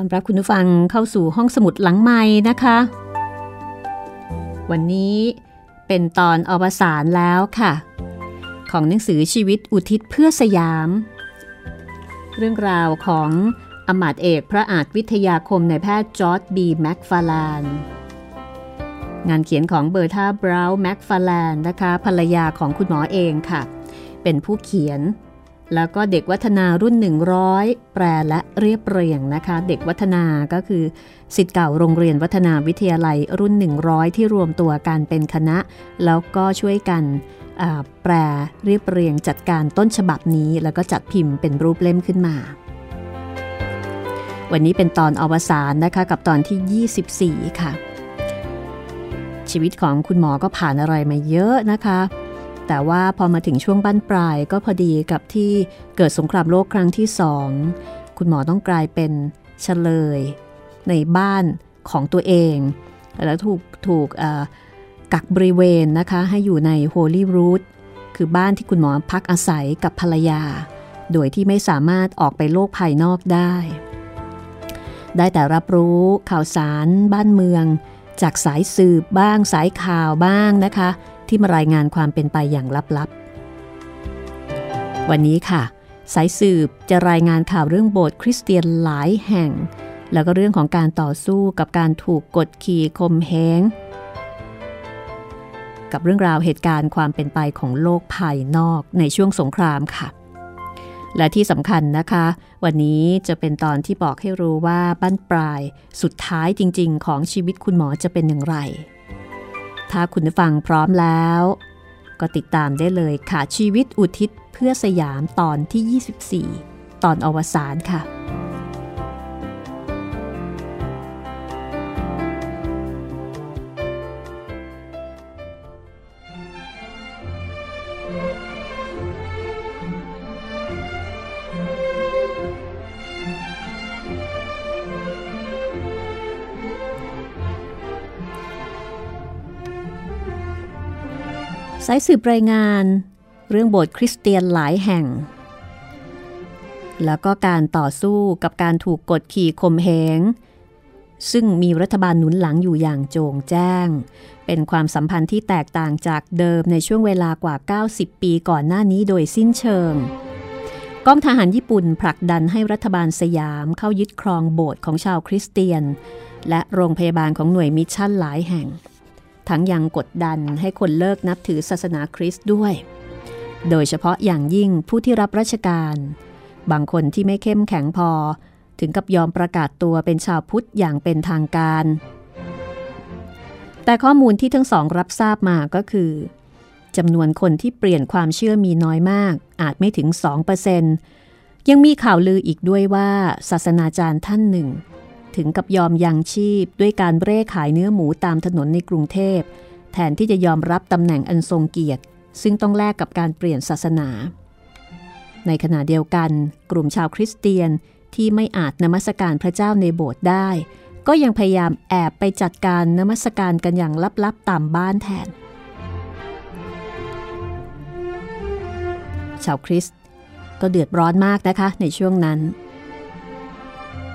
ต้อนรับคุณผู้ฟังเข้าสู่ห้องสมุดหลังไมค์นะคะ วันนี้เป็นตอนอวสานแล้วค่ะ ของหนังสือชีวิตอุทิศเพื่อสยาม เรื่องราวของอำมาตย์เอกพระอาจวิทยาคม นายแพทย์ George B. McFarland งานเขียนของ Bertha Brown McFarland นะคะภรรยาของคุณหมอเองค่ะ เป็นผู้เขียน แล้วก็เด็กวัฒนารุ่น 100 แปลและเรียบเรียงนะคะ เด็กวัฒนาก็คือสิทธิ์เก่าโรงเรียนวัฒนาวิทยาลัยรุ่น 100 ที่รวมตัวกันเป็นคณะ แล้วก็ช่วยกันแปลเรียบเรียงจัดการต้นฉบับนี้ แล้วก็จัดพิมพ์เป็นรูปเล่มขึ้นมา วันนี้เป็นตอนอวสานนะคะกับตอนที่ 24 ค่ะ ชีวิตของคุณหมอก็ผ่านอะไรมาเยอะนะคะ แต่ว่าพอมาถึงช่วงบั้นปลายก็พอดีกับที่เกิดสงครามโลกครั้งที่สอง คุณหมอต้องกลายเป็นเฉลย ในบ้านของตัวเอง แล้วถูกถูกกักบริเวณนะคะ ให้อยู่ในโฮลี่รูทคือบ้านที่คุณหมอพักอาศัยกับภรรยา โดยที่ไม่สามารถออกไปโลกภายนอกได้ ได้แต่รับรู้ข่าวสารบ้านเมือง จากสายสืบบ้างสายข่าวบ้างนะคะ ที่มารายงานความเป็นไปอย่างลับๆ วันนี้ค่ะ สายสืบจะรายงานข่าวเรื่องโบสถ์คริสเตียนหลายแห่ง แล้วก็เรื่องของการต่อสู้กับการถูกกดขี่ข่มเหงกับเรื่องราวเหตุการณ์ความเป็นไปของโลกภายนอกในช่วงสงครามค่ะ และที่สำคัญนะคะ วันนี้จะเป็นตอนที่บอกให้รู้ว่าบั้นปลายสุดท้ายจริง ๆ ของชีวิตคุณหมอจะเป็นอย่างไร ถ้าคุณฟังพร้อมแล้ว ก็ติดตามได้เลยค่ะชีวิตอุทิศเพื่อสยามตอนที่ 24 ตอนอวสานค่ะ สายสืบรายงานเรื่องโบสถ์คริสเตียนหลายแห่ง แล้วก็การต่อสู้กับการถูกกดขี่ข่มเหงซึ่งมีรัฐบาลหนุนหลังอยู่อย่างโจ่งแจ้ง เป็นความสัมพันธ์ที่แตกต่างจากเดิมในช่วงเวลากว่า 90 ปีก่อนหน้านี้โดยสิ้นเชิง กองทหารญี่ปุ่นผลักดันให้รัฐบาลสยามเข้ายึดครองโบสถ์ของชาวคริสเตียน และโรงพยาบาลของหน่วยมิชชั่นหลายแห่ง ทั้งยังกดดันให้คนเลิกนับถือศาสนาคริสต์ด้วย โดยเฉพาะอย่างยิ่งผู้ที่รับราชการ บางคนที่ไม่เข้มแข็งพอ ถึงกับยอมประกาศตัวเป็นชาวพุทธอย่างเป็นทางการ แต่ข้อมูลที่ทั้งสองรับทราบมาก็คือจำนวนคนที่เปลี่ยนความเชื่อมีน้อยมาก อาจไม่ถึง 2%ยังมีข่าวลืออีกด้วยว่าศาสนาจารย์ท่านหนึ่ง ถึงกับยอมยังชีพด้วยการเร่ขายเนื้อหมูตามถนนในกรุงเทพ แทนที่จะยอมรับตำแหน่งอันทรงเกียรติ ซึ่งต้องแลกกับการเปลี่ยนศาสนา ในขณะเดียวกัน กลุ่มชาวคริสเตียนที่ไม่อาจนมัสการพระเจ้าในโบสถ์ได้ ก็ยังพยายามแอบไปจัดการนมัสการกันอย่างลับๆตามบ้านแทน ชาวคริสต์ก็เดือดร้อนมากนะคะในช่วงนั้น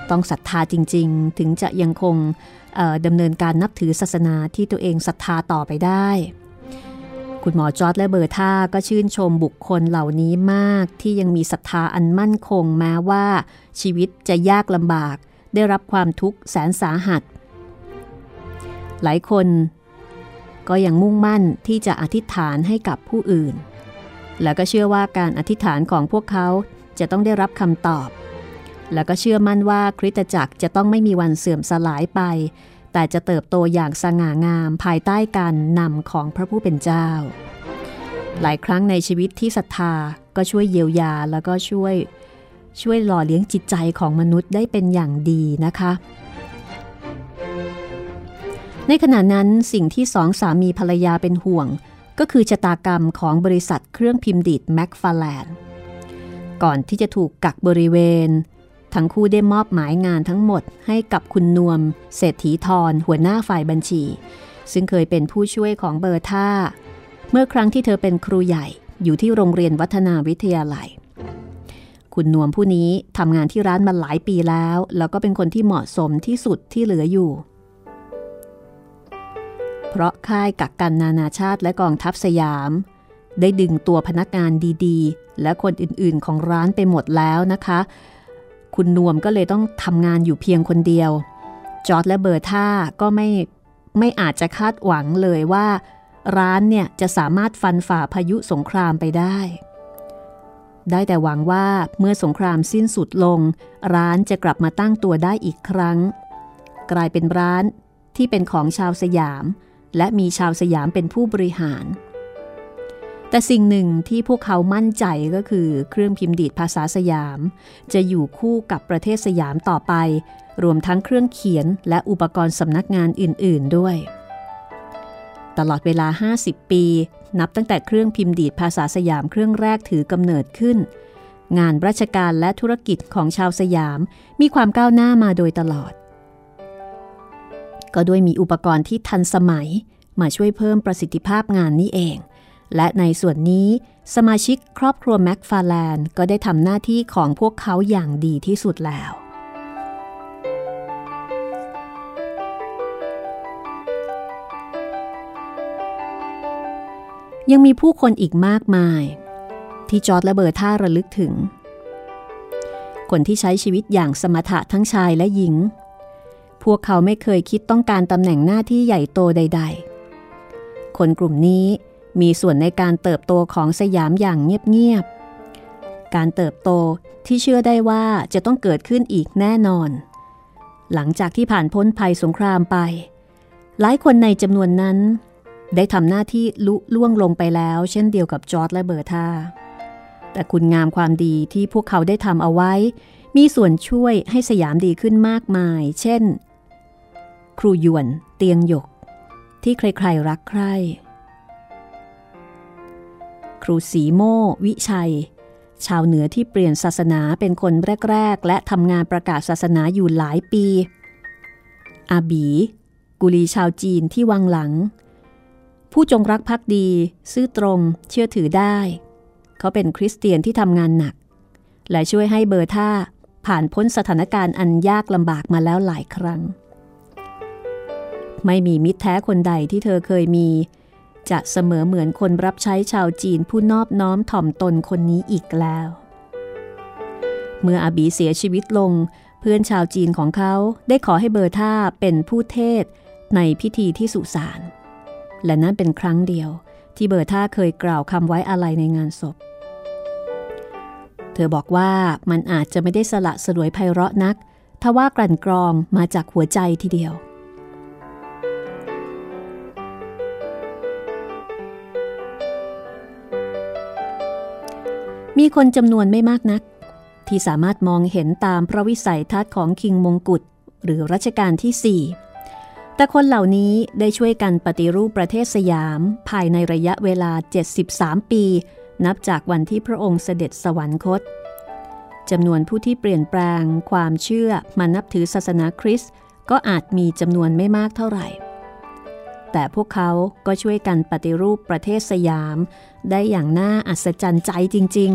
ต้องศรัทธาจริง ๆ ถึงจะยังคงดำเนินการนับถือศาสนาที่ตัวเองศรัทธาต่อไปได้ คุณหมอจอร์ดและเบอร์ท่าก็ชื่นชมบุคคลเหล่านี้มากที่ยังมีศรัทธาอันมั่นคงแม้ว่าชีวิตจะยากลำบาก ได้รับความทุกข์แสนสาหัส หลายคนก็ยังมุ่งมั่นที่จะอธิษฐานให้กับผู้อื่น แล้วก็เชื่อว่าการอธิษฐานของพวกเขาจะต้องได้รับคำตอบ แล้วก็เชื่อมั่นว่าคริสตจักรจะต้องไม่มีวันเสื่อมสลายไป แต่จะเติบโตอย่างสง่างามภายใต้การนำของพระผู้เป็นเจ้า หลายครั้งในชีวิตที่ศรัทธาก็ช่วยเยียวยาแล้วก็ช่วยช่วยหล่อเลี้ยงจิตใจของมนุษย์ได้เป็นอย่างดีนะคะ ในขณะนั้นสิ่งที่สองสามีภรรยาเป็นห่วง ก็คือชะตากรรมของบริษัทเครื่องพิมพ์ดีดแม็กฟาแลนด์ก่อนที่จะถูกกักบริเวณ ทั้งคู่ได้มอบหมายงานทั้งหมดให้กับคุณนวม เศรษฐีทรหัวหน้าฝ่ายบัญชี ซึ่งเคยเป็นผู้ช่วยของเบอร์ท่า เมื่อครั้งที่เธอเป็นครูใหญ่อยู่ที่โรงเรียนวัฒนาวิทยาลัย คุณนวมผู้นี้ทำงานที่ร้านมาหลายปีแล้ว แล้วก็เป็นคนที่เหมาะสมที่สุดที่เหลืออยู่ เพราะค่ายกักกันนานาชาติและกองทัพสยาม ได้ดึงตัวพนักงานดีๆ และคนอื่นๆของร้านไปหมดแล้วนะคะ คุณนวมก็เลยต้องทำงานอยู่เพียงคนเดียว จอร์ดและเบอร์ท่าก็ไม่ไม่อาจจะคาดหวังเลยว่า ร้านเนี่ยจะสามารถฟันฝ่าพายุสงครามไปได้ ได้แต่หวังว่าเมื่อสงครามสิ้นสุดลง ร้านจะกลับมาตั้งตัวได้อีกครั้ง กลายเป็นร้านที่เป็นของชาวสยาม และมีชาวสยามเป็นผู้บริหาร แต่สิ่งหนึ่งที่พวกเขามั่นใจก็คือเครื่องพิมพ์ดีดภาษาสยาม จะอยู่คู่กับประเทศสยามต่อไป รวมทั้งเครื่องเขียนและอุปกรณ์สำนักงานอื่น ๆ ด้วย ตลอดเวลา 50 ปี นับตั้งแต่เครื่องพิมพ์ดีดภาษาสยามเครื่องแรกถือกำเนิดขึ้น งานราชการและธุรกิจของชาวสยามมีความก้าวหน้ามาโดยตลอด ก็ด้วยมีอุปกรณ์ที่ทันสมัยมาช่วยเพิ่มประสิทธิภาพงานนี้เอง และในส่วนนี้สมาชิกครอบครัวแม็กฟาแลนด์ก็ได้ทำหน้าที่ของพวกเขาอย่างดีที่สุดแล้ว ยังมีผู้คนอีกมากมาย ที่จอร์ดและเบอร์ท่าระลึกถึง คนที่ใช้ชีวิตอย่างสมถะทั้งชายและหญิง พวกเขาไม่เคยคิดต้องการตำแหน่งหน้าที่ใหญ่โตใด ๆ คนกลุ่มนี้ มีส่วนในการเติบโตของสยามอย่างเงียบๆ การเติบโตที่เชื่อได้ว่าจะต้องเกิดขึ้นอีกแน่นอน หลังจากที่ผ่านพ้นภัยสงครามไป หลายคนในจำนวนนั้น ได้ทำหน้าที่ลุล่วงลงไปแล้ว เช่นเดียวกับจอร์ดและเบอร์ธาแต่คุณงามความดีที่พวกเขาได้ทำเอาไว้ มีส่วนช่วยให้สยามดีขึ้นมากมาย เช่น ครูหยวน เตียงหยก ที่ใครๆรักใคร่ ครูสีโม่วิชัย ชาวเหนือที่เปลี่ยนศาสนาเป็นคนแรก ๆ และทำงานประกาศศาสนาอยู่หลายปี อาบี กุลีชาวจีนที่วังหลัง ผู้จงรักภักดี ซื่อตรง เชื่อถือได้ เขาเป็นคริสเตียนที่ทำงานหนัก และช่วยให้เบอร์ท่าผ่านพ้นสถานการณ์อันยากลำบากมาแล้วหลายครั้ง ไม่มีมิตรแท้คนใดที่เธอเคยมี จะเสมอเหมือนคนรับใช้ชาวจีนผู้นอบน้อมถ่อมตนคนนี้อีกแล้ว เมื่ออาบีเสียชีวิตลง เพื่อนชาวจีนของเขาได้ขอให้เบอร์ท่าเป็นผู้เทศในพิธีที่สุสาน และนั่นเป็นครั้งเดียวที่เบอร์ท่าเคยกล่าวคำไว้อะไรในงานศพ เธอบอกว่ามันอาจจะไม่ได้สละสลวยไพเราะนัก ทว่ากลั่นกรองมาจากหัวใจทีเดียว มีคนจำนวนไม่มากนัก ที่สามารถมองเห็นตามพระวิสัยทัศน์ของคิงมงกุฎหรือรัชกาลที่ 4 แต่คนเหล่านี้ได้ช่วยกันปฏิรูปประเทศสยามภายในระยะเวลา 73 ปี นับจากวันที่พระองค์เสด็จสวรรคตจำนวนผู้ที่เปลี่ยนแปลงความเชื่อมานับถือศาสนาคริสต์ก็อาจมีจำนวนไม่มากเท่าไหร่ แต่พวกเขาก็ช่วยกันปฏิรูปประเทศสยาม ได้อย่างน่าอัศจรรย์ใจจริง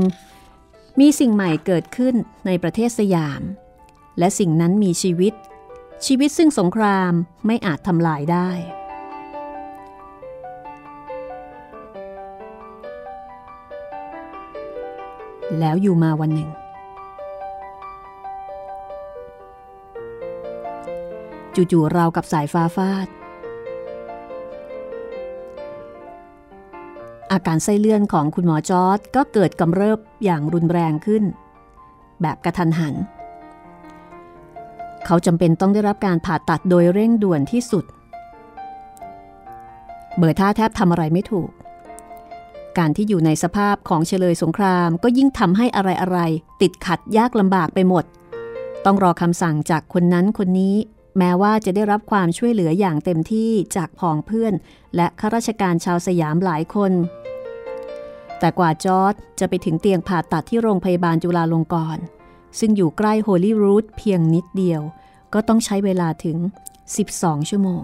ๆ มีสิ่งใหม่เกิดขึ้นในประเทศสยาม และสิ่งนั้นมีชีวิต ชีวิตซึ่งสงครามไม่อาจทำลายได้ แล้วอยู่มาวันหนึ่ง จู่ๆเรากับสายฟ้าฟาด อาการไส้เลื่อนของคุณหมอจอร์ดก็เกิดกำเริบอย่างรุนแรงขึ้น แบบกระทันหัน เขาจำเป็นต้องได้รับการผ่าตัดโดยเร่งด่วนที่สุด เบอร์ท่าแทบทำอะไรไม่ถูก การที่อยู่ในสภาพของเฉลยสงครามก็ยิ่งทำให้อะไรๆติดขัดยากลำบากไปหมด ต้องรอคำสั่งจากคนนั้นคนนี้แม้ว่าจะได้รับความช่วยเหลืออย่างเต็มที่จากผองเพื่อน และข้าราชการชาวสยามหลายคน แต่กว่าจอร์ดจะไปถึงเตียงผ่าตัดที่โรงพยาบาลจุฬาลงกรณ์ซึ่งอยู่ใกล้โฮลี่รูทเพียงนิดเดียว ก็ต้องใช้เวลาถึง 12 ชั่วโมง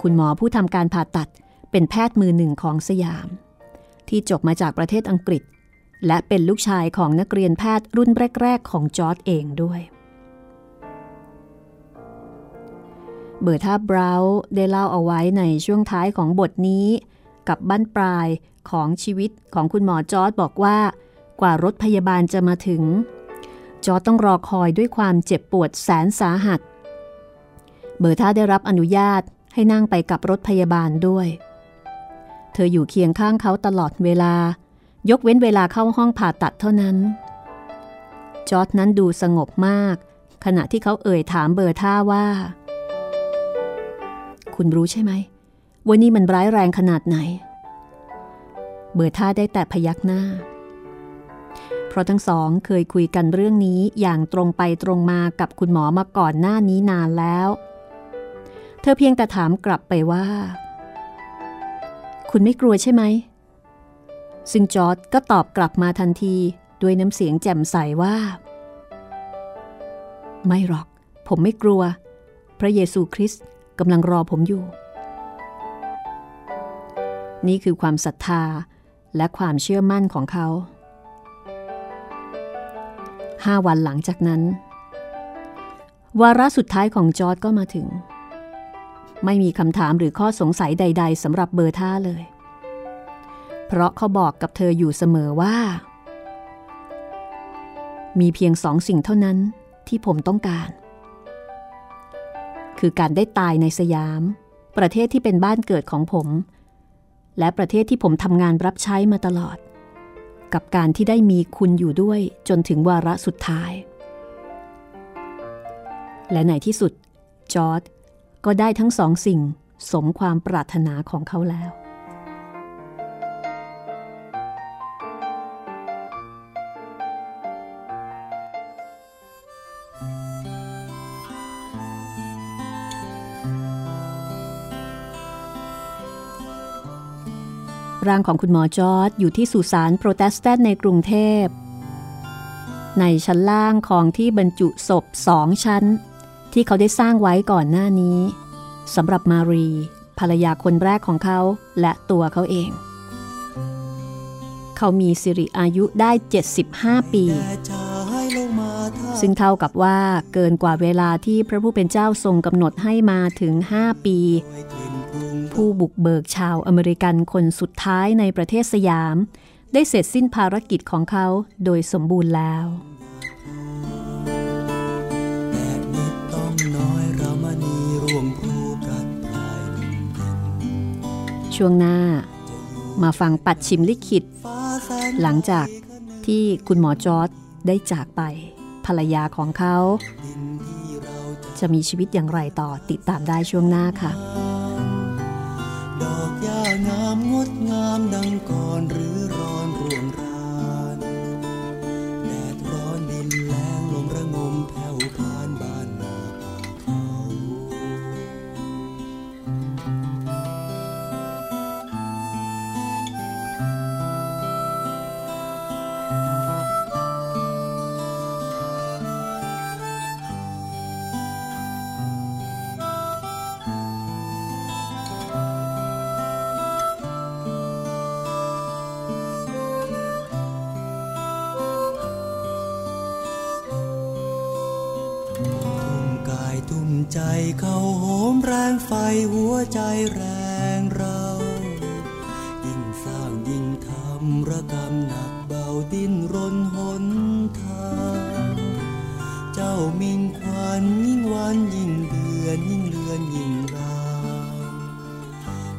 คุณหมอผู้ทำการผ่าตัดเป็นแพทย์มือหนึ่งของสยาม ที่จบมาจากประเทศอังกฤษ และเป็นลูกชายของนักเรียนแพทย์รุ่นแรก ๆ ของจอร์ดเองด้วย เบอร์ท่าบราวน์ได้เล่าเอาไว้ในช่วงท้ายของบทนี้ กับบั้นปลายของชีวิตของคุณหมอจอร์ดบอกว่า กว่ารถพยาบาลจะมาถึง จอร์ดต้องรอคอยด้วยความเจ็บปวดแสนสาหัส เบอร์ท่าได้รับอนุญาตให้นั่งไปกับรถพยาบาลด้วย เธออยู่เคียงข้างเขาตลอดเวลา ยกเว้นเวลาเข้าห้องผ่าตัดเท่านั้น จอร์ดนั้นดูสงบมาก ขณะที่เขาเอ่ยถามเบอร์ท่าว่า คุณรู้ใช่ไหมว่านี่มันร้ายแรงขนาดไหน เบอร์ท่าได้แต่พยักหน้า เพราะทั้งสองเคยคุยกันเรื่องนี้อย่างตรงไปตรงมากับคุณหมอมาก่อนหน้านี้นานแล้ว เธอเพียงแต่ถามกลับไปว่า คุณไม่กลัวใช่ไหม ซึ่งจอร์ดก็ตอบกลับมาทันทีด้วยน้ำเสียงแจ่มใสว่า ไม่หรอก ผมไม่กลัว พระเยซูคริสต์ กำลังรอผมอยู่ นี่คือความศรัทธาและความเชื่อมั่นของเขาห้าวันหลังจากนั้น วาระสุดท้ายของจอร์ดก็มาถึง ไม่มีคำถามหรือข้อสงสัยใด ๆสำหรับเบอร์ท่าเลย เพราะเขาบอกกับเธออยู่เสมอว่า มีเพียงสองสิ่งเท่านั้นที่ผมต้องการ คือการได้ตายในสยาม ประเทศที่เป็นบ้านเกิดของผม และประเทศที่ผมทำงานรับใช้มาตลอด กับการที่ได้มีคุณอยู่ด้วยจนถึงวาระสุดท้าย และในที่สุดจอร์ดก็ได้ทั้งสองสิ่งสมความปรารถนาของเขาแล้ว ร่างของคุณหมอจอร์ดอยู่ที่สุสานโปรเตสแตนต์ในกรุงเทพ ในชั้นล่างของที่บรรจุศพสองชั้น ที่เขาได้สร้างไว้ก่อนหน้านี้สำหรับมารี ภรรยาคนแรกของเขาและตัวเขาเอง เขามีสิริอายุได้ 75 ปี ซึ่งเท่ากับว่าเกินกว่าเวลาที่พระผู้เป็นเจ้าทรงกำหนดให้มาถึง 5 ปี ผู้บุกเบิกชาวอเมริกันคนสุดท้ายในประเทศสยาม ได้เสร็จสิ้นภารกิจของเขาโดยสมบูรณ์แล้วช่วงหน้า มาฟังปัจฉิมลิขิต หลังจากที่คุณหมอจอร์ดได้จากไป ภรรยาของเขา จะมีชีวิตอย่างไรต่อติดตามได้ช่วงหน้าค่ะ งดงามดังก่อนหรือรอ ไฟหัวใจแรงเรา ยิ่งสร้างยิ่งทำระกำหนักเบาดิ้นรนหนทางเจ้ามิ่งควันยิ่งวันยิ่งเดือนยิ่งเลือนยิ่งราง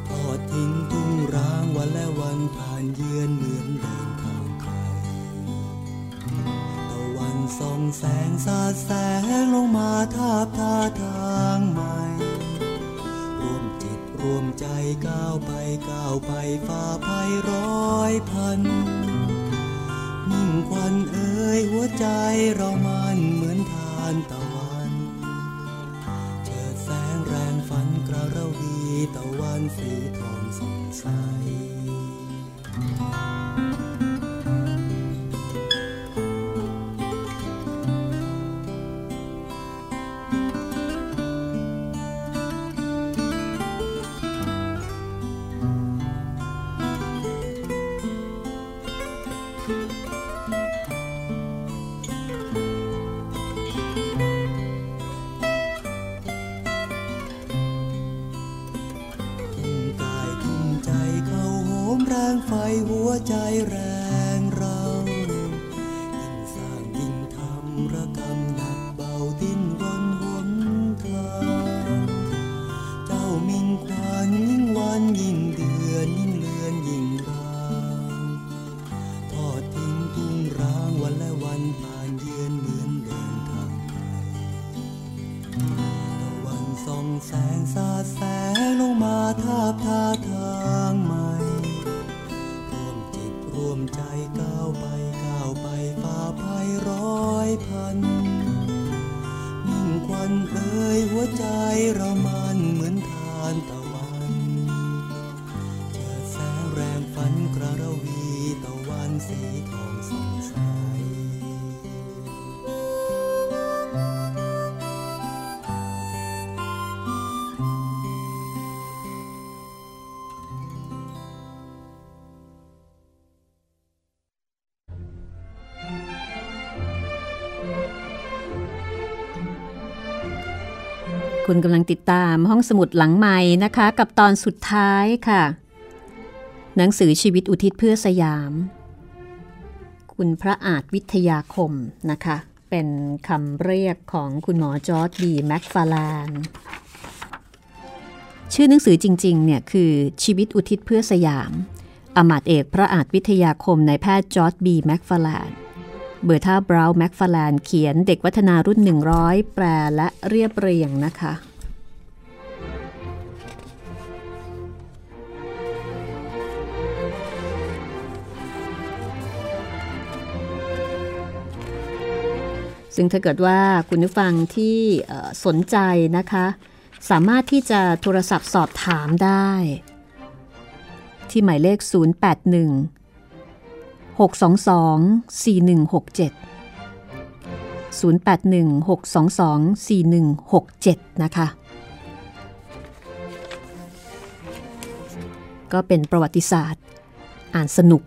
ทอดทิ้งทุ่งร้างวันและวันผ่านเยือนเหมือนเดินทางไกลตะวันส่องแสงสาดแสง ใจเรามันเหมือนทานตะวันเจิดแสงแรงฝันกระระวีตะวันสีทองสองใส ใจแร ใจเรามัน คุณกำลังติดตามห้องสมุดหลังไมค์นะคะ กับตอนสุดท้ายค่ะ หนังสือชีวิตอุทิศเพื่อสยาม คุณพระอาจวิทยาคมนะคะ เป็นคำเรียกของคุณหมอ George B. McFarland ชื่อหนังสือจริงๆเนี่ยคือชีวิตอุทิศเพื่อสยามอำมาตย์เอกพระอาจวิทยาคมนายแพทย์ George B. McFarland Bertha Brown McFarland เขียนเด็กวัฒนารุ่น 100 แปลและเรียบเรียงนะคะ ซึ่งถ้าเกิดว่าคุณผู้ฟังที่สนใจนะคะ สามารถที่จะโทรศัพท์สอบถามได้ ที่หมายเลข 081 622 4167 081 622 4167 นะคะ ก็เป็นประวัติศาสตร์ อ่านสนุก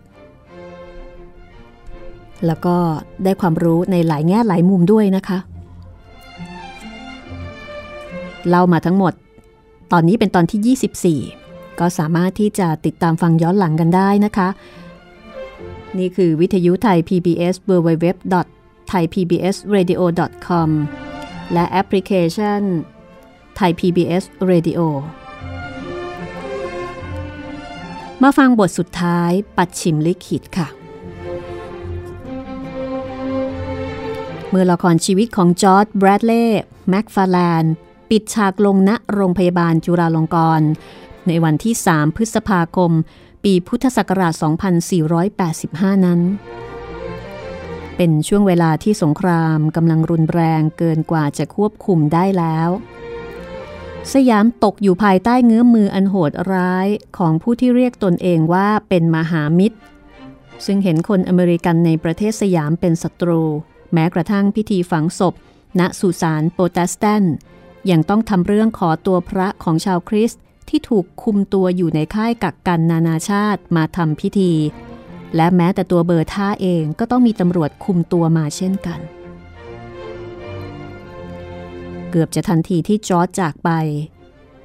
แล้วก็ได้ความรู้ในหลายแง่หลายมุมด้วยนะคะ เล่ามาทั้งหมด ตอนนี้เป็นตอนที่ 24 ก็สามารถที่จะติดตามฟังย้อนหลังกันได้นะคะ นี่คือวิทยุไทย PBS www thaipbsradio.com และแอปพลิเคชัน Thai PBS Radio มาฟังบทสุดท้ายปัดชิมลิขิตค่ะ เมื่อละครชีวิตของจอร์ดแบรดเล่แม็กฟาแลนปิดฉากลงณโรงพยาบาลจุฬาลงกรณ์ในวันที่ 3 พฤษภาคม ปีพุทธศักราช 2485 นั้น เป็นช่วงเวลาที่สงครามกำลังรุนแรงเกินกว่าจะควบคุมได้แล้ว สยามตกอยู่ภายใต้เงื้อมมืออันโหดร้ายของผู้ที่เรียกตนเองว่าเป็นมหามิตร ซึ่งเห็นคนอเมริกันในประเทศสยามเป็นศัตรู แม้กระทั่งพิธีฝังศพ ณสุสานโปรเตสแตนต์ยังต้องทำเรื่องขอตัวพระของชาวคริสต์ ที่ถูกคุมตัวอยู่ในค่ายกักกันนานาชาติมาทำพิธี และแม้แต่ตัวเบอร์ท่าเองก็ต้องมีตำรวจคุมตัวมาเช่นกัน เกือบจะทันทีที่จอร์จจากไป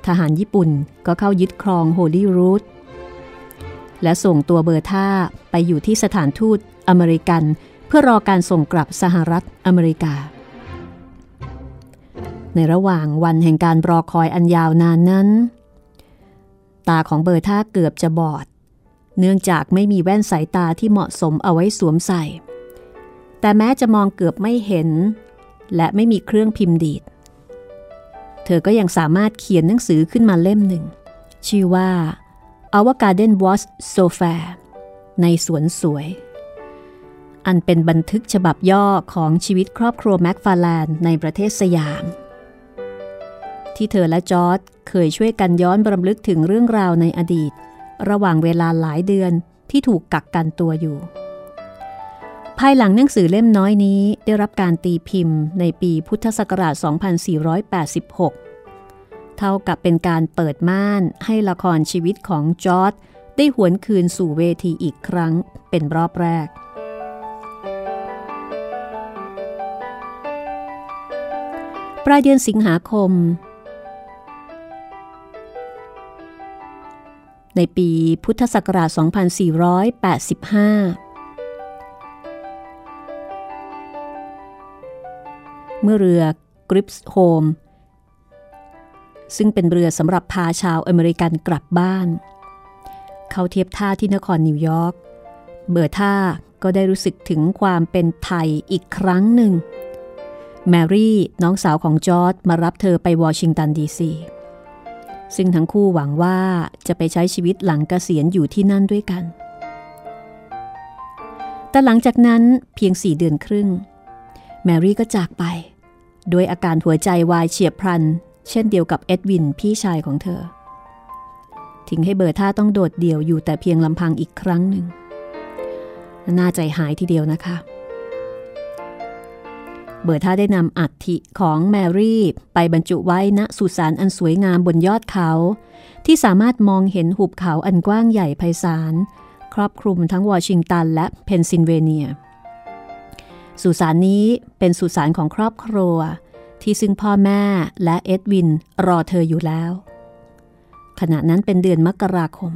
ทหารญี่ปุ่นก็เข้ายึดครองโฮลี่รูทและส่งตัวเบอร์ท่าไปอยู่ที่สถานทูตอเมริกัน เพื่อรอการส่งกลับสหรัฐอเมริกา ในระหว่างวันแห่งการรอคอยอันยาวนานนั้น ตาของเบอร์ท่าเกือบจะบอด เนื่องจากไม่มีแว่นสายตาที่เหมาะสมเอาไว้สวมใส่ แต่แม้จะมองเกือบไม่เห็น และไม่มีเครื่องพิมพ์ดีด เธอก็ยังสามารถเขียนหนังสือขึ้นมาเล่มหนึ่ง ชื่อว่า Our Garden Was So Fair ในสวนสวย อันเป็นบันทึกฉบับย่อของชีวิตครอบครัวแม็กฟาแลนในประเทศสยาม ที่เธอและจอร์ดเคยช่วยกันย้อนบรำลึกถึงเรื่องราวในอดีต ระหว่างเวลาหลายเดือนที่ถูกกักกันตัวอยู่ ภายหลังหนังสือเล่มน้อยนี้ได้รับการตีพิมพ์ในปีพุทธศักราช 2486 เท่ากับเป็นการเปิดม่านให้ละครชีวิตของจอร์ดได้หวนคืนสู่เวทีอีกครั้งเป็นรอบแรกปลายเดือนสิงหาคม ในปีพุทธศักราช 2485 เมื่อเรือกริปส์โฮมซึ่งเป็นเรือสำหรับพาชาวอเมริกันกลับบ้าน เข้าเทียบท่าที่นครนิวยอร์ก Bertha ก็ได้รู้สึกถึงความเป็นไทอีกครั้งหนึ่ง Mary น้องสาวของจอร์ดมารับเธอไปวอชิงตันดีซี ซึ่งทั้งคู่หวังว่าจะไปใช้ชีวิตหลังเกษียณอยู่ที่นั่นด้วยกัน แต่หลังจากนั้นเพียงสี่เดือนครึ่ง Mary ก็จากไป โดยอาการหัวใจวายเฉียบพลัน เช่นเดียวกับเอ็ดวินพี่ชายของเธอ ทิ้งให้เบอร์ท่าต้องโดดเดี่ยวอยู่แต่เพียงลำพังอีกครั้งหนึ่ง น่าใจหายทีเดียวนะคะ เบอร์ท่าได้นำอัฐิของแมรี่ ไปบรรจุไว้ณสุสานอันสวยงามบนยอดเขา ที่สามารถมองเห็นหุบเขาอันกว้างใหญ่ไพศาล ครอบคลุมทั้งวอชิงตันและเพนซิลเวเนีย สุสานนี้เป็นสุสานของครอบครัว ที่ซึ่งพ่อแม่และเอ็ดวินรอเธออยู่แล้ว ขณะนั้นเป็นเดือนมกราคม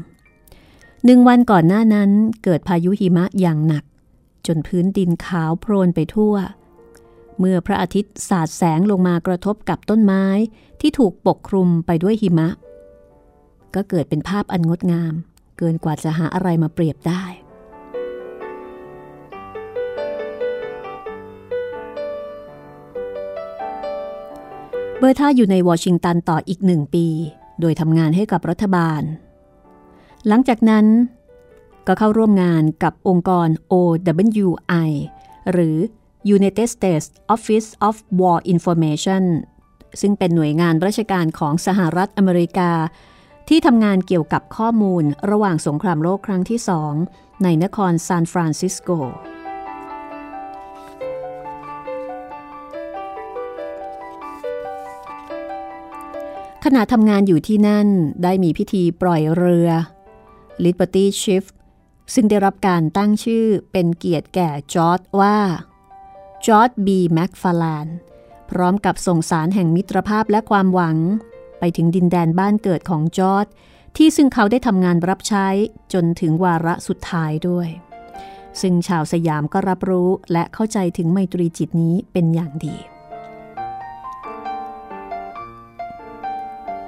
หนึ่งวันก่อนหน้านั้นเกิดพายุหิมะอย่างหนัก จนพื้นดินขาวโพลนไปทั่ว เมื่อพระอาทิตย์สาดแสงลงมากระทบกับต้นไม้ที่ถูกปกคลุมไปด้วยหิมะ ก็เกิดเป็นภาพอันงดงาม เกินกว่าจะหาอะไรมาเปรียบได้ เบอร์ท่าอยู่ในวอชิงตันต่ออีกหนึ่งปี โดยทำงานให้กับรัฐบาล หลังจากนั้นก็เข้าร่วมงานกับองค์กร OWI หรือ United States Office of War Information ซึ่งเป็นหน่วยงานราชการของสหรัฐอเมริกา ที่ทำงานเกี่ยวกับข้อมูลระหว่างสงครามโลกครั้งที่สองในนครซานฟรานซิสโก ขณะทำงานอยู่ที่นั่นได้มีพิธีปล่อยเรือ Liberty Ship ซึ่งได้รับการตั้งชื่อเป็นเกียรติแก่จอร์จว่า จอร์จบีแม็กฟาแลนด์พร้อมกับส่งสารแห่งมิตรภาพและความหวัง ไปถึงดินแดนบ้านเกิดของจอร์จที่ซึ่งเขาได้ทำงานรับใช้จนถึงวาระสุดท้ายด้วย ซึ่งชาวสยามก็รับรู้และเข้าใจถึงไมตรีจิตนี้เป็นอย่างดี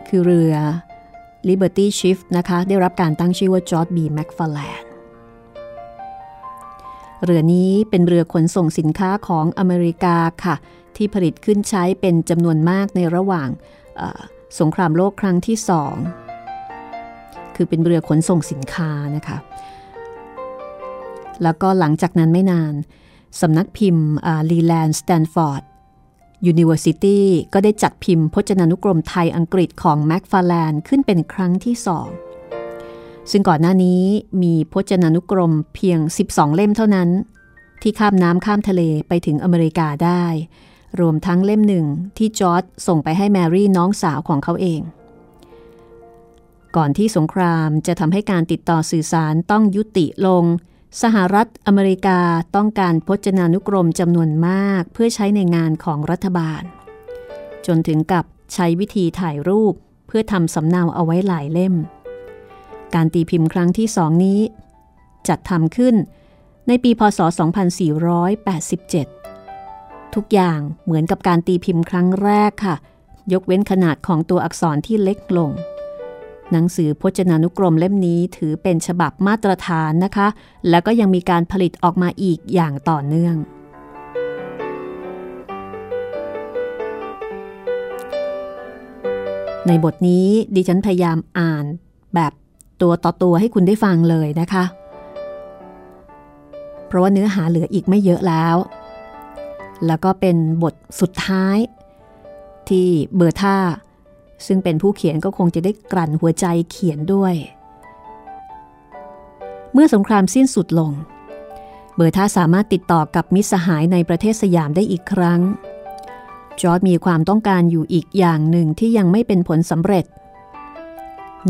คือเรือ Liberty Ship นะคะ ได้รับการตั้งชื่อว่าจอร์จบีแม็กฟาแลนด์ เรือนี้เป็นเรือขนส่งสินค้าของอเมริกาค่ะ ที่ผลิตขึ้นใช้เป็นจำนวนมากในระหว่างสงครามโลกครั้งที่สองคือเป็นเรือขนส่งสินค้านะคะ แล้วก็หลังจากนั้นไม่นาน สำนักพิมพ์ลีแลนด์สแตนฟอร์ด University ก็ได้จัดพิมพ์พจนานุกรมไทยอังกฤษของแม็กฟาแลนขึ้นเป็นครั้งที่สอง ซึ่งก่อนหน้านี้มีพจนานุกรมเพียง 12 เล่มเท่านั้น ที่ข้ามน้ำข้ามทะเลไปถึงอเมริกาได้ รวมทั้งเล่มหนึ่งที่จอร์ดส่งไปให้แมรี่น้องสาวของเขาเอง ก่อนที่สงครามจะทำให้การติดต่อสื่อสารต้องยุติลง สหรัฐอเมริกาต้องการพจนานุกรมจำนวนมากเพื่อใช้ในงานของรัฐบาล จนถึงกับใช้วิธีถ่ายรูปเพื่อทำสำเนาเอาไว้หลายเล่ม การตีพิมพ์ครั้งที่สองนี้ จัดทำขึ้นในปีพศ 2487 ทุกอย่างเหมือนกับการตีพิมพ์ครั้งแรกค่ะ ยกเว้นขนาดของตัวอักษรที่เล็กลง หนังสือพจนานุกรมเล่มนี้ถือเป็นฉบับมาตรฐานนะคะ แล้วก็ยังมีการผลิตออกมาอีกอย่างต่อเนื่อง ในบทนี้ดิฉันพยายามอ่านแบบ ตัวต่อตัวให้คุณได้ฟังเลยนะคะ เพราะว่าเนื้อหาเหลืออีกไม่เยอะแล้ว แล้วก็เป็นบทสุดท้าย ที่เบอร์ท่า ซึ่งเป็นผู้เขียนก็คงจะได้กลั่นหัวใจเขียนด้วย เมื่อสงครามสิ้นสุดลง เบอร์ท่าสามารถติดต่อกับมิตรสหายในประเทศสยามได้อีกครั้งจอร์ดมีความต้องการอยู่อีกอย่างหนึ่งที่ยังไม่เป็นผลสำเร็จ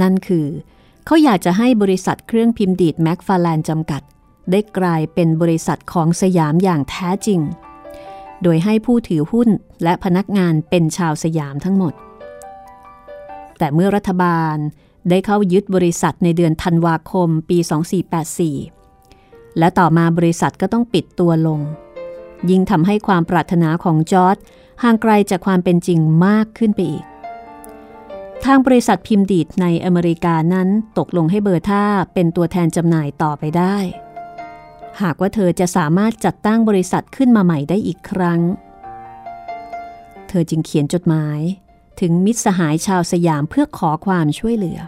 นั่นคือ เขาอยากจะให้บริษัทเครื่องพิมพ์ดีดแม็กฟาแลนจำกัด ได้กลายเป็นบริษัทของสยามอย่างแท้จริง โดยให้ผู้ถือหุ้นและพนักงานเป็นชาวสยามทั้งหมด แต่เมื่อรัฐบาลได้เข้ายึดบริษัทในเดือนธันวาคมปี 2484 และต่อมาบริษัทก็ต้องปิดตัวลง ยิ่งทำให้ความปรารถนาของจอร์ดห่างไกลจากความเป็นจริงมากขึ้นไปอีก ทางบริษัทพิมพ์ดีดในอเมริกานั้นตกลงให้เบอร์ท่าเป็นตัวแทนจำหน่ายต่อไปได้ หากว่าเธอจะสามารถจัดตั้งบริษัทขึ้นมาใหม่ได้อีกครั้ง เธอจึงเขียนจดหมาย ถึงมิตรสหายชาวสยามเพื่อขอความช่วยเหลือ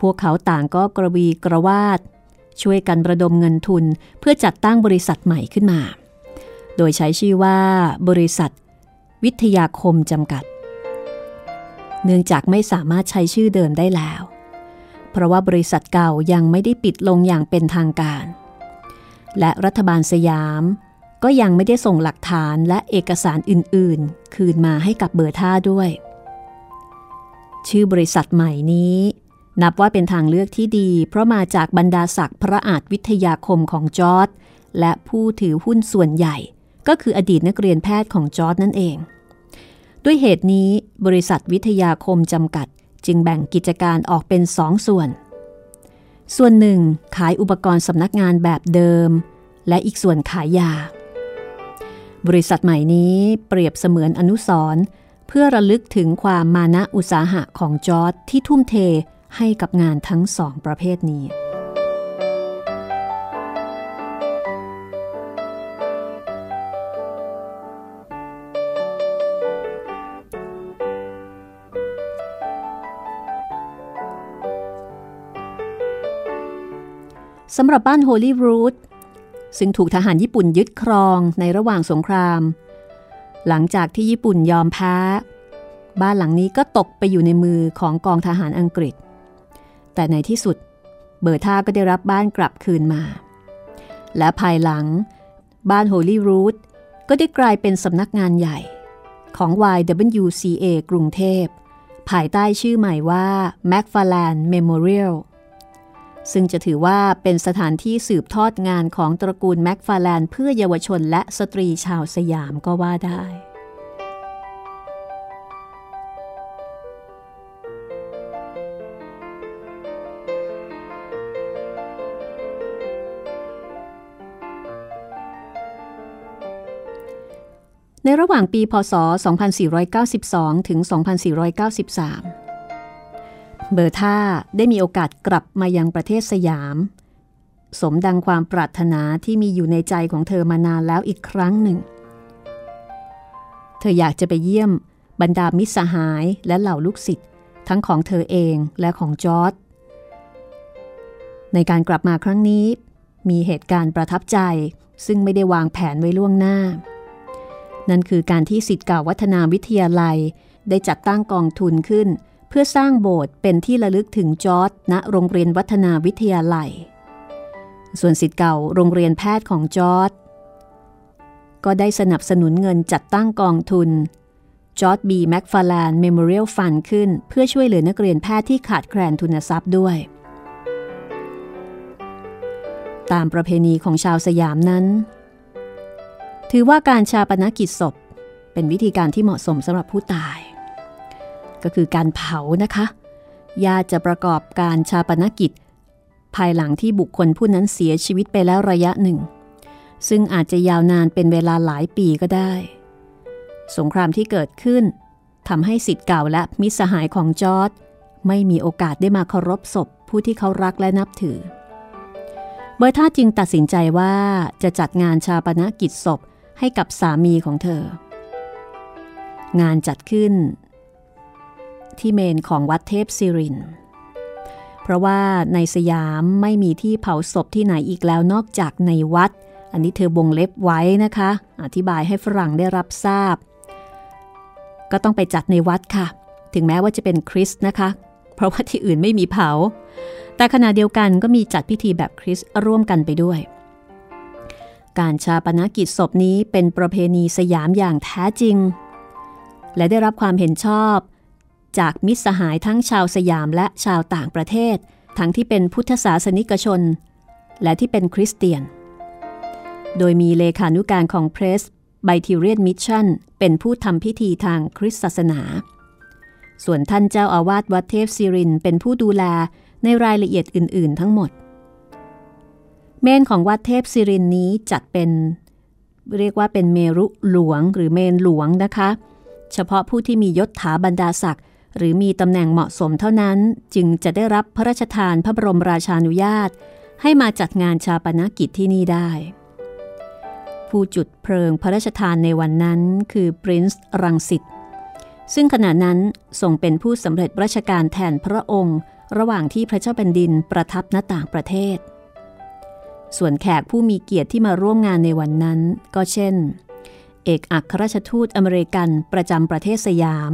พวกเขาต่างก็กระวีกระวาด ช่วยกันระดมเงินทุนเพื่อจัดตั้งบริษัทใหม่ขึ้นมา โดยใช้ชื่อว่า บริษัท วิทยาคมจำกัด เนื่องจากไม่สามารถใช้ชื่อเดิมได้แล้ว เพราะว่าบริษัทเก่ายังไม่ได้ปิดลงอย่างเป็นทางการ และรัฐบาลสยามก็ยังไม่ได้ส่งหลักฐานและเอกสารอื่นๆ คืนมาให้กับเบอร์ท่าด้วย ชื่อบริษัทใหม่นี้ นับว่าเป็นทางเลือกที่ดี เพราะมาจากบรรดาศักดิ์พระอาจวิทยาคมของจอร์ดและผู้ถือหุ้นส่วนใหญ่ ก็คืออดีตนักเรียนแพทย์ของจอร์ดนั่นเอง ด้วยเหตุนี้บริษัทวิทยาคมจำกัด จึงแบ่งกิจการออกเป็นสองส่วน ส่วนหนึ่งขายอุปกรณ์สำนักงานแบบเดิม และอีกส่วนขายยา บริษัทใหม่นี้เปรียบเสมือนอนุสรเพื่อระลึกถึงความมานะอุตสาหะของจอร์ดที่ทุ่มเทให้กับงานทั้งสองประเภทนี้ สำหรับบ้านโฮลี่รูทซึ่งถูกทหารญี่ปุ่นยึดครองในระหว่างสงคราม หลังจากที่ญี่ปุ่นยอมแพ้ บ้านหลังนี้ก็ตกไปอยู่ในมือของกองทหารอังกฤษ แต่ในที่สุด เบอร์ท่าก็ได้รับบ้านกลับคืนมา และภายหลัง บ้านโฮลี่รูทก็ได้กลายเป็นสำนักงานใหญ่ ของ YWCA กรุงเทพ ภายใต้ชื่อใหม่ว่า Macfarlane Memorial ซึ่งจะถือว่าเป็นสถานที่สืบทอดงานของตระกูลแม็กฟาแลนเพื่อเยาวชนและสตรีชาวสยามก็ว่าได้ ในระหว่างปี พศ 2492 ถึง 2493 เบอร์ท่าได้มีโอกาสกลับมายังประเทศสยาม สมดังความปรารถนาที่มีอยู่ในใจของเธอมานานแล้วอีกครั้งหนึ่ง เธออยากจะไปเยี่ยม บรรดามิตรสหายและเหล่าลูกศิษย์ทั้งของเธอเองและของจอร์ดในการกลับมาครั้งนี้ มีเหตุการณ์ประทับใจซึ่งไม่ได้วางแผนไว้ล่วงหน้า นั่นคือการที่ศิษย์เก่าวัฒนาวิทยาลัยได้จัดตั้งกองทุนขึ้น พื่อสร้างโบสถ์เป็นที่ระลึกถึงจอร์จณโรงเรียนวัฒนาวิทยาลัย ส่วนศิษย์เก่าโรงเรียนแพทย์ของจอร์จก็ได้สนับสนุนเงินจัดตั้งกองทุนจอร์จบีแม็กฟาแลนด์ Memorial Fund ขึ้น เพื่อช่วยเหลือนักเรียนแพทย์ที่ขาดแคลนทุนทรัพย์ด้วย ตามประเพณีของชาวสยามนั้น ถือว่าการชาปนกิจศพ เป็นวิธีการที่เหมาะสมสำหรับผู้ตาย ก็คือการเผานะคะญาติจะประกอบการชาปนกิจ ภายหลังที่บุคคลผู้นั้นเสียชีวิตไปแล้วระยะหนึ่ง ซึ่งอาจจะยาวนานเป็นเวลาหลายปีก็ได้ สงครามที่เกิดขึ้นทำให้สิทธิ์เก่าและมิสหายของจอร์ดไม่มีโอกาสได้มาเคารพศพผู้ที่เขารักและนับถือ เบอร์ท่าจึงตัดสินใจว่าจะจัดงานชาปนกิจศพให้กับสามีของเธอ งานจัดขึ้น ที่เมนของวัดเทพศิริน เพราะว่าในสยามไม่มีที่เผาศพที่ไหนอีกแล้วนอกจากในวัด อันนี้เธอบงเล็บไว้นะคะ อธิบายให้ฝรั่งได้รับทราบ ก็ต้องไปจัดในวัดค่ะ ถึงแม้ว่าจะเป็นคริสต์นะคะ เพราะว่าที่อื่นไม่มีเผา แต่ขณะเดียวกันก็มีจัดพิธีแบบคริสต์ร่วมกันไปด้วยการชาปนกิจศพนี้เป็นประเพณีสยามอย่างแท้จริง และได้รับความเห็นชอบ จากมิตรสหายทั้งชาวสยามและชาวต่างประเทศ ทั้งที่เป็นพุทธศาสนิกชน และที่เป็นคริสเตียน โดยมีเลขานุการของ Presbyterian Mission เป็นผู้ทำพิธีทางคริสต์ศาสนา ส่วนท่านเจ้าอาวาสวัดเทพศิรินทร์เป็นผู้ดูแลในรายละเอียดอื่น ๆ ทั้งหมด เมรุของวัดเทพศิรินทร์นี้จัดเป็น เรียกว่าเป็นเมรุหลวงหรือเมรุหลวงนะคะ เฉพาะผู้ที่มียศถาบรรดาศักดิ์ หรือมีตำแหน่งเหมาะสมเท่านั้นจึงจะได้รับพระราชทานพระบรมราชานุญาต ให้มาจัดงานชาปนกิจที่นี่ได้ ผู้จุดเพลิงพระราชทานในวันนั้นคือปรินซ์รังสิตซึ่งขณะนั้นทรงเป็นผู้สำเร็จราชการแทนพระองค์ ระหว่างที่พระเจ้าแผ่นดินประทับณต่างประเทศ ส่วนแขกผู้มีเกียรติที่มาร่วมงานในวันนั้น ก็เช่น เอกอัครราชทูตอเมริกันประจำประเทศสยาม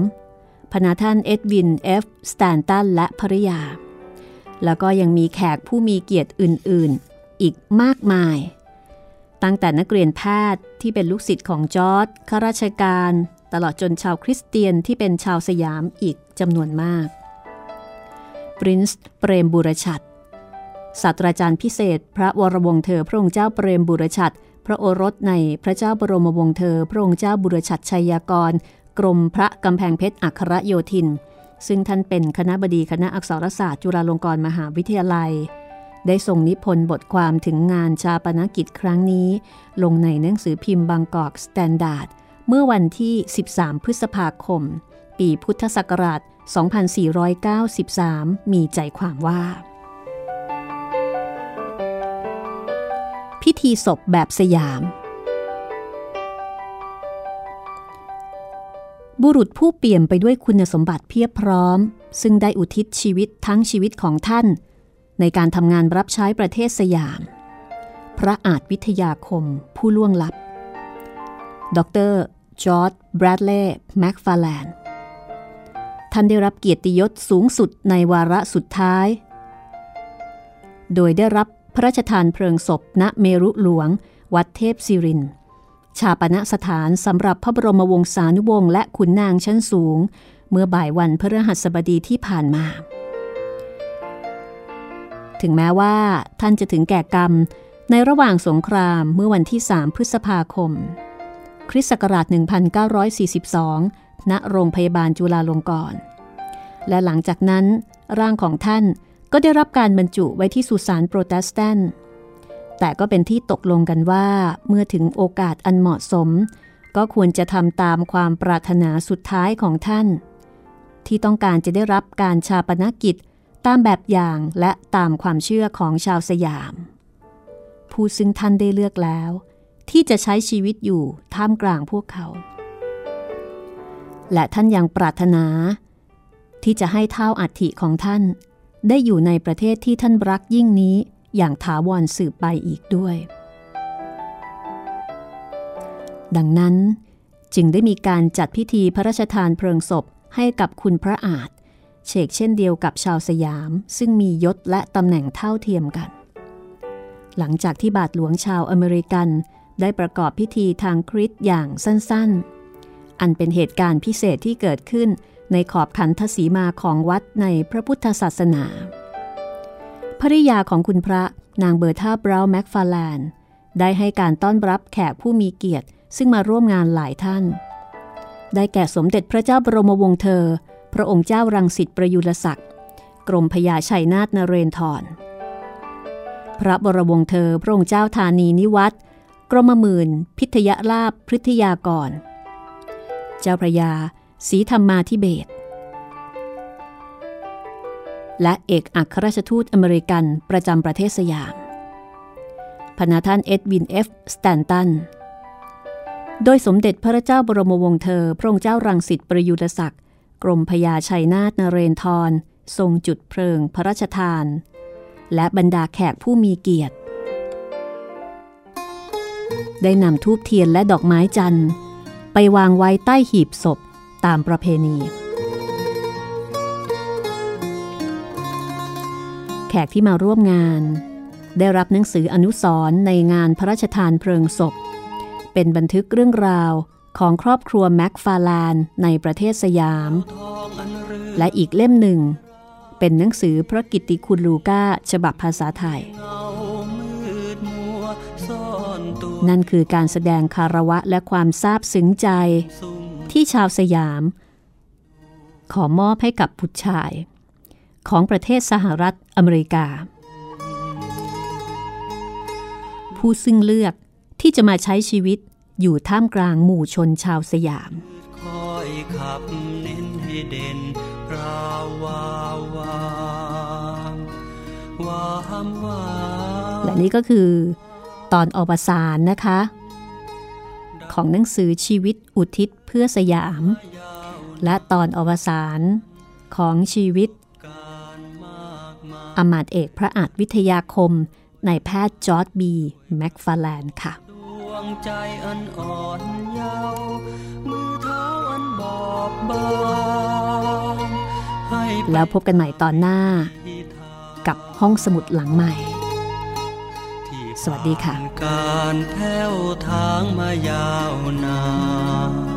พนาท่านเอ็ดวินเอฟสแตนตันและภริยา แล้วก็ยังมีแขกผู้มีเกียรติอื่นๆ อีกมากมาย ตั้งแต่นักเรียนแพทย์ที่เป็นลูกศิษย์ของจอร์จข้าราชการ ตลอดจนชาวคริสเตียนที่เป็นชาวสยามอีกจำนวนมาก Prince เปรมบุรฉัตรศาสตราจารย์พิเศษ พระวรวงศ์เธอพระองค์เจ้าเปรมบุรฉัตรพระโอรสในพระเจ้าบรมวงศ์เธอ พระองค์เจ้าบุรฉัตรไชยากร กรมพระกำแพงเพชรอัครโยธิน ซึ่งท่านเป็นคณบดีคณะอักษรศาสตร์จุฬาลงกรณ์มหาวิทยาลัย ได้ส่งนิพนธ์บทความถึงงานฌาปนกิจครั้งนี้ ลงในหนังสือพิมพ์ Bangkok Standard เมื่อวันที่ 13 พฤษภาคม ปีพุทธศักราช 2493 มีใจความว่า พิธีศพแบบสยาม บุรุษผู้เปี่ยมไปด้วยคุณสมบัติเพียบพร้อม ซึ่งได้อุทิศชีวิตทั้งชีวิตของท่าน ในการทำงานรับใช้ประเทศสยาม พระอาจวิทยาคมผู้ล่วงลับ ดรจอร์จแบรดเล่แม็กฟาแลนด์ท่านได้รับเกียรติยศสูงสุดในวาระสุดท้าย โดยได้รับพระราชทานเพลิงศพณเมรุหลวง วัดเทพศิริน ชาปณสถานสำหรับพระบรมวงศานุวงศ์และขุนนางชั้นสูง เมื่อบ่ายวันพฤหัสบดีที่ผ่านมา ถึงแม้ว่าท่านจะถึงแก่กรรมในระหว่างสงครามเมื่อวันที่ 3 พฤษภาคม คริสต์ศักราช 1942 ณ โรงพยาบาลจุฬาลงกรณ์ และหลังจากนั้นร่างของท่านก็ได้รับการบรรจุไว้ที่สุสานโปรเตสแตนต์ แต่ก็เป็นที่ตกลงกันว่า เมื่อถึงโอกาสอันเหมาะสม ก็ควรจะทำตามความปรารถนาสุดท้ายของท่าน ที่ต้องการจะได้รับการชาปนกิจตามแบบอย่างและตามความเชื่อของชาวสยาม ผู้ซึ่งท่านได้เลือกแล้ว ที่จะใช้ชีวิตอยู่ท่ามกลางพวกเขา และท่านยังปรารถนา ที่จะให้เท่าอัฐิของท่าน ได้อยู่ในประเทศที่ท่านรักยิ่งนี้ อย่างถาวรสืบไปอีกด้วย ดังนั้นจึงได้มีการจัดพิธีพระราชทานเพลิงศพให้กับคุณพระอาจเชกเช่นเดียวกับชาวสยาม ซึ่งมียศและตำแหน่งเท่าเทียมกัน หลังจากที่บาทหลวงชาวอเมริกันได้ประกอบพิธีทางคริสต์อย่างสั้นๆ อันเป็นเหตุการณ์พิเศษที่เกิดขึ้นในขอบขันทศีมาของวัดในพระพุทธศาสนา ภริยาของคุณพระนางเบอร์ธาบราวแม็กฟาแลนด์ได้ให้การต้อนรับแขกผู้มีเกียรติ ซึ่งมาร่วมงานหลายท่าน ได้แก่สมเด็จพระเจ้าบรมวงศ์เธอ พระองค์เจ้ารังสิตประยุรศักดิ์กรมพยาชัยนาทนเรนทรพระบรมวงศ์เธอพระองค์เจ้าธานีนิวัตรกรมหมื่น พิทยลาภพฤทยากร เจ้าพระยาศรีธรรมาธิเบศ และเอกอัครราชทูตอเมริกันประจำประเทศสยาม ฯพณฯ ท่านเอ็ดวินเอฟสแตนตัน โดยสมเด็จพระเจ้าบรมวงศ์เธอ พระองค์เจ้ารังสิตประยุรศักดิ์กรมพระยาชัยนาทนเรนทร ทรงจุดเพลิงพระราชทาน และบรรดาแขกผู้มีเกียรติ ได้นำทูบเทียนและดอกไม้จันทร์ ไปวางไว้ใต้หีบศพตามประเพณี แขกที่มาร่วมงาน ได้รับหนังสืออนุสรณ์ในงานพระราชทานเพลิงศพ เป็นบันทึกเรื่องราวของครอบครัวแม็กฟาลานในประเทศสยาม และอีกเล่มหนึ่ง เป็นหนังสือพระกิตติคุณลูก้าฉบับภาษาไทย นั่นคือการแสดงคารวะและความซาบซึ้งใจที่ชาวสยาม ขอมอบให้กับบุตรชาย ของประเทศสหรัฐอเมริกา ผู้ซึ่งเลือกที่จะมาใช้ชีวิตอยู่ท่ามกลางหมู่ชนชาวสยามคอยขับเน้นให้เด่นราวาวามวามวามนี่ก็คือตอนอวสานนะคะ ของหนังสือชีวิตอุทิศเพื่อสยาม และตอนอวสานของชีวิต อำมาตย์เอกพระอาจวิทยาคมนายแพทย์จอร์จบีแม็กฟาแลนด์ค่ะดวงใจอันอ่อนเยาว์มือเท้าอันบอบบางให้ไปแล้วพบกันใหม่ตอนหน้าที่ทางกับห้องสมุดหลังใหม่ที่สวัสดีค่ะผ่านการแผ้วทางมายาวนาน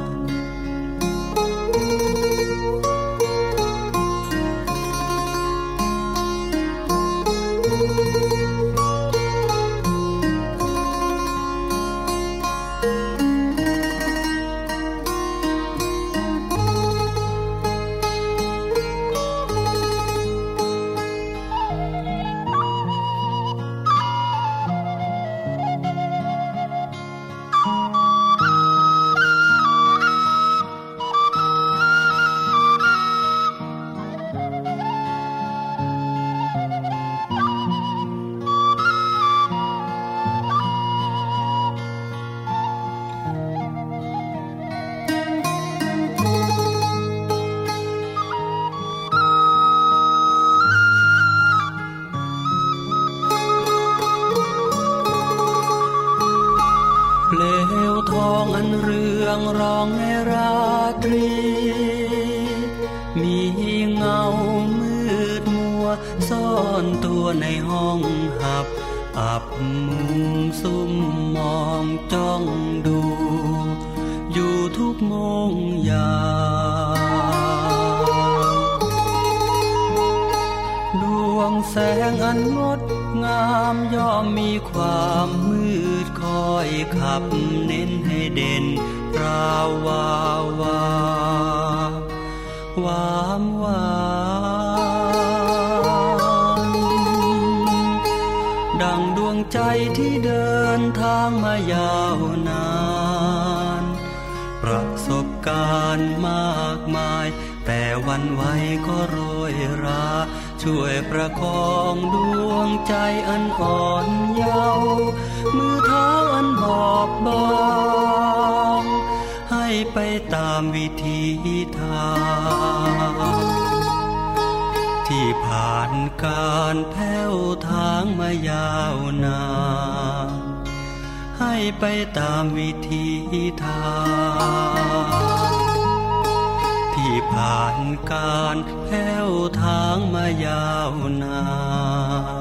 าวามวานดังดวงใจที่เดินทางมายาวนาน ประสบการณ์มากมาย แต่วันไหวก็โรยรา ช่วยประคองดวงใจอันอ่อนเยาว์มือเท้าอันบอบบางให้ไปตามวิธี ทางที่ผ่านการแผ้วทางมายาวนานให้ไปตามวิธีทางที่ผ่านการแผ้วทางมายาวนาน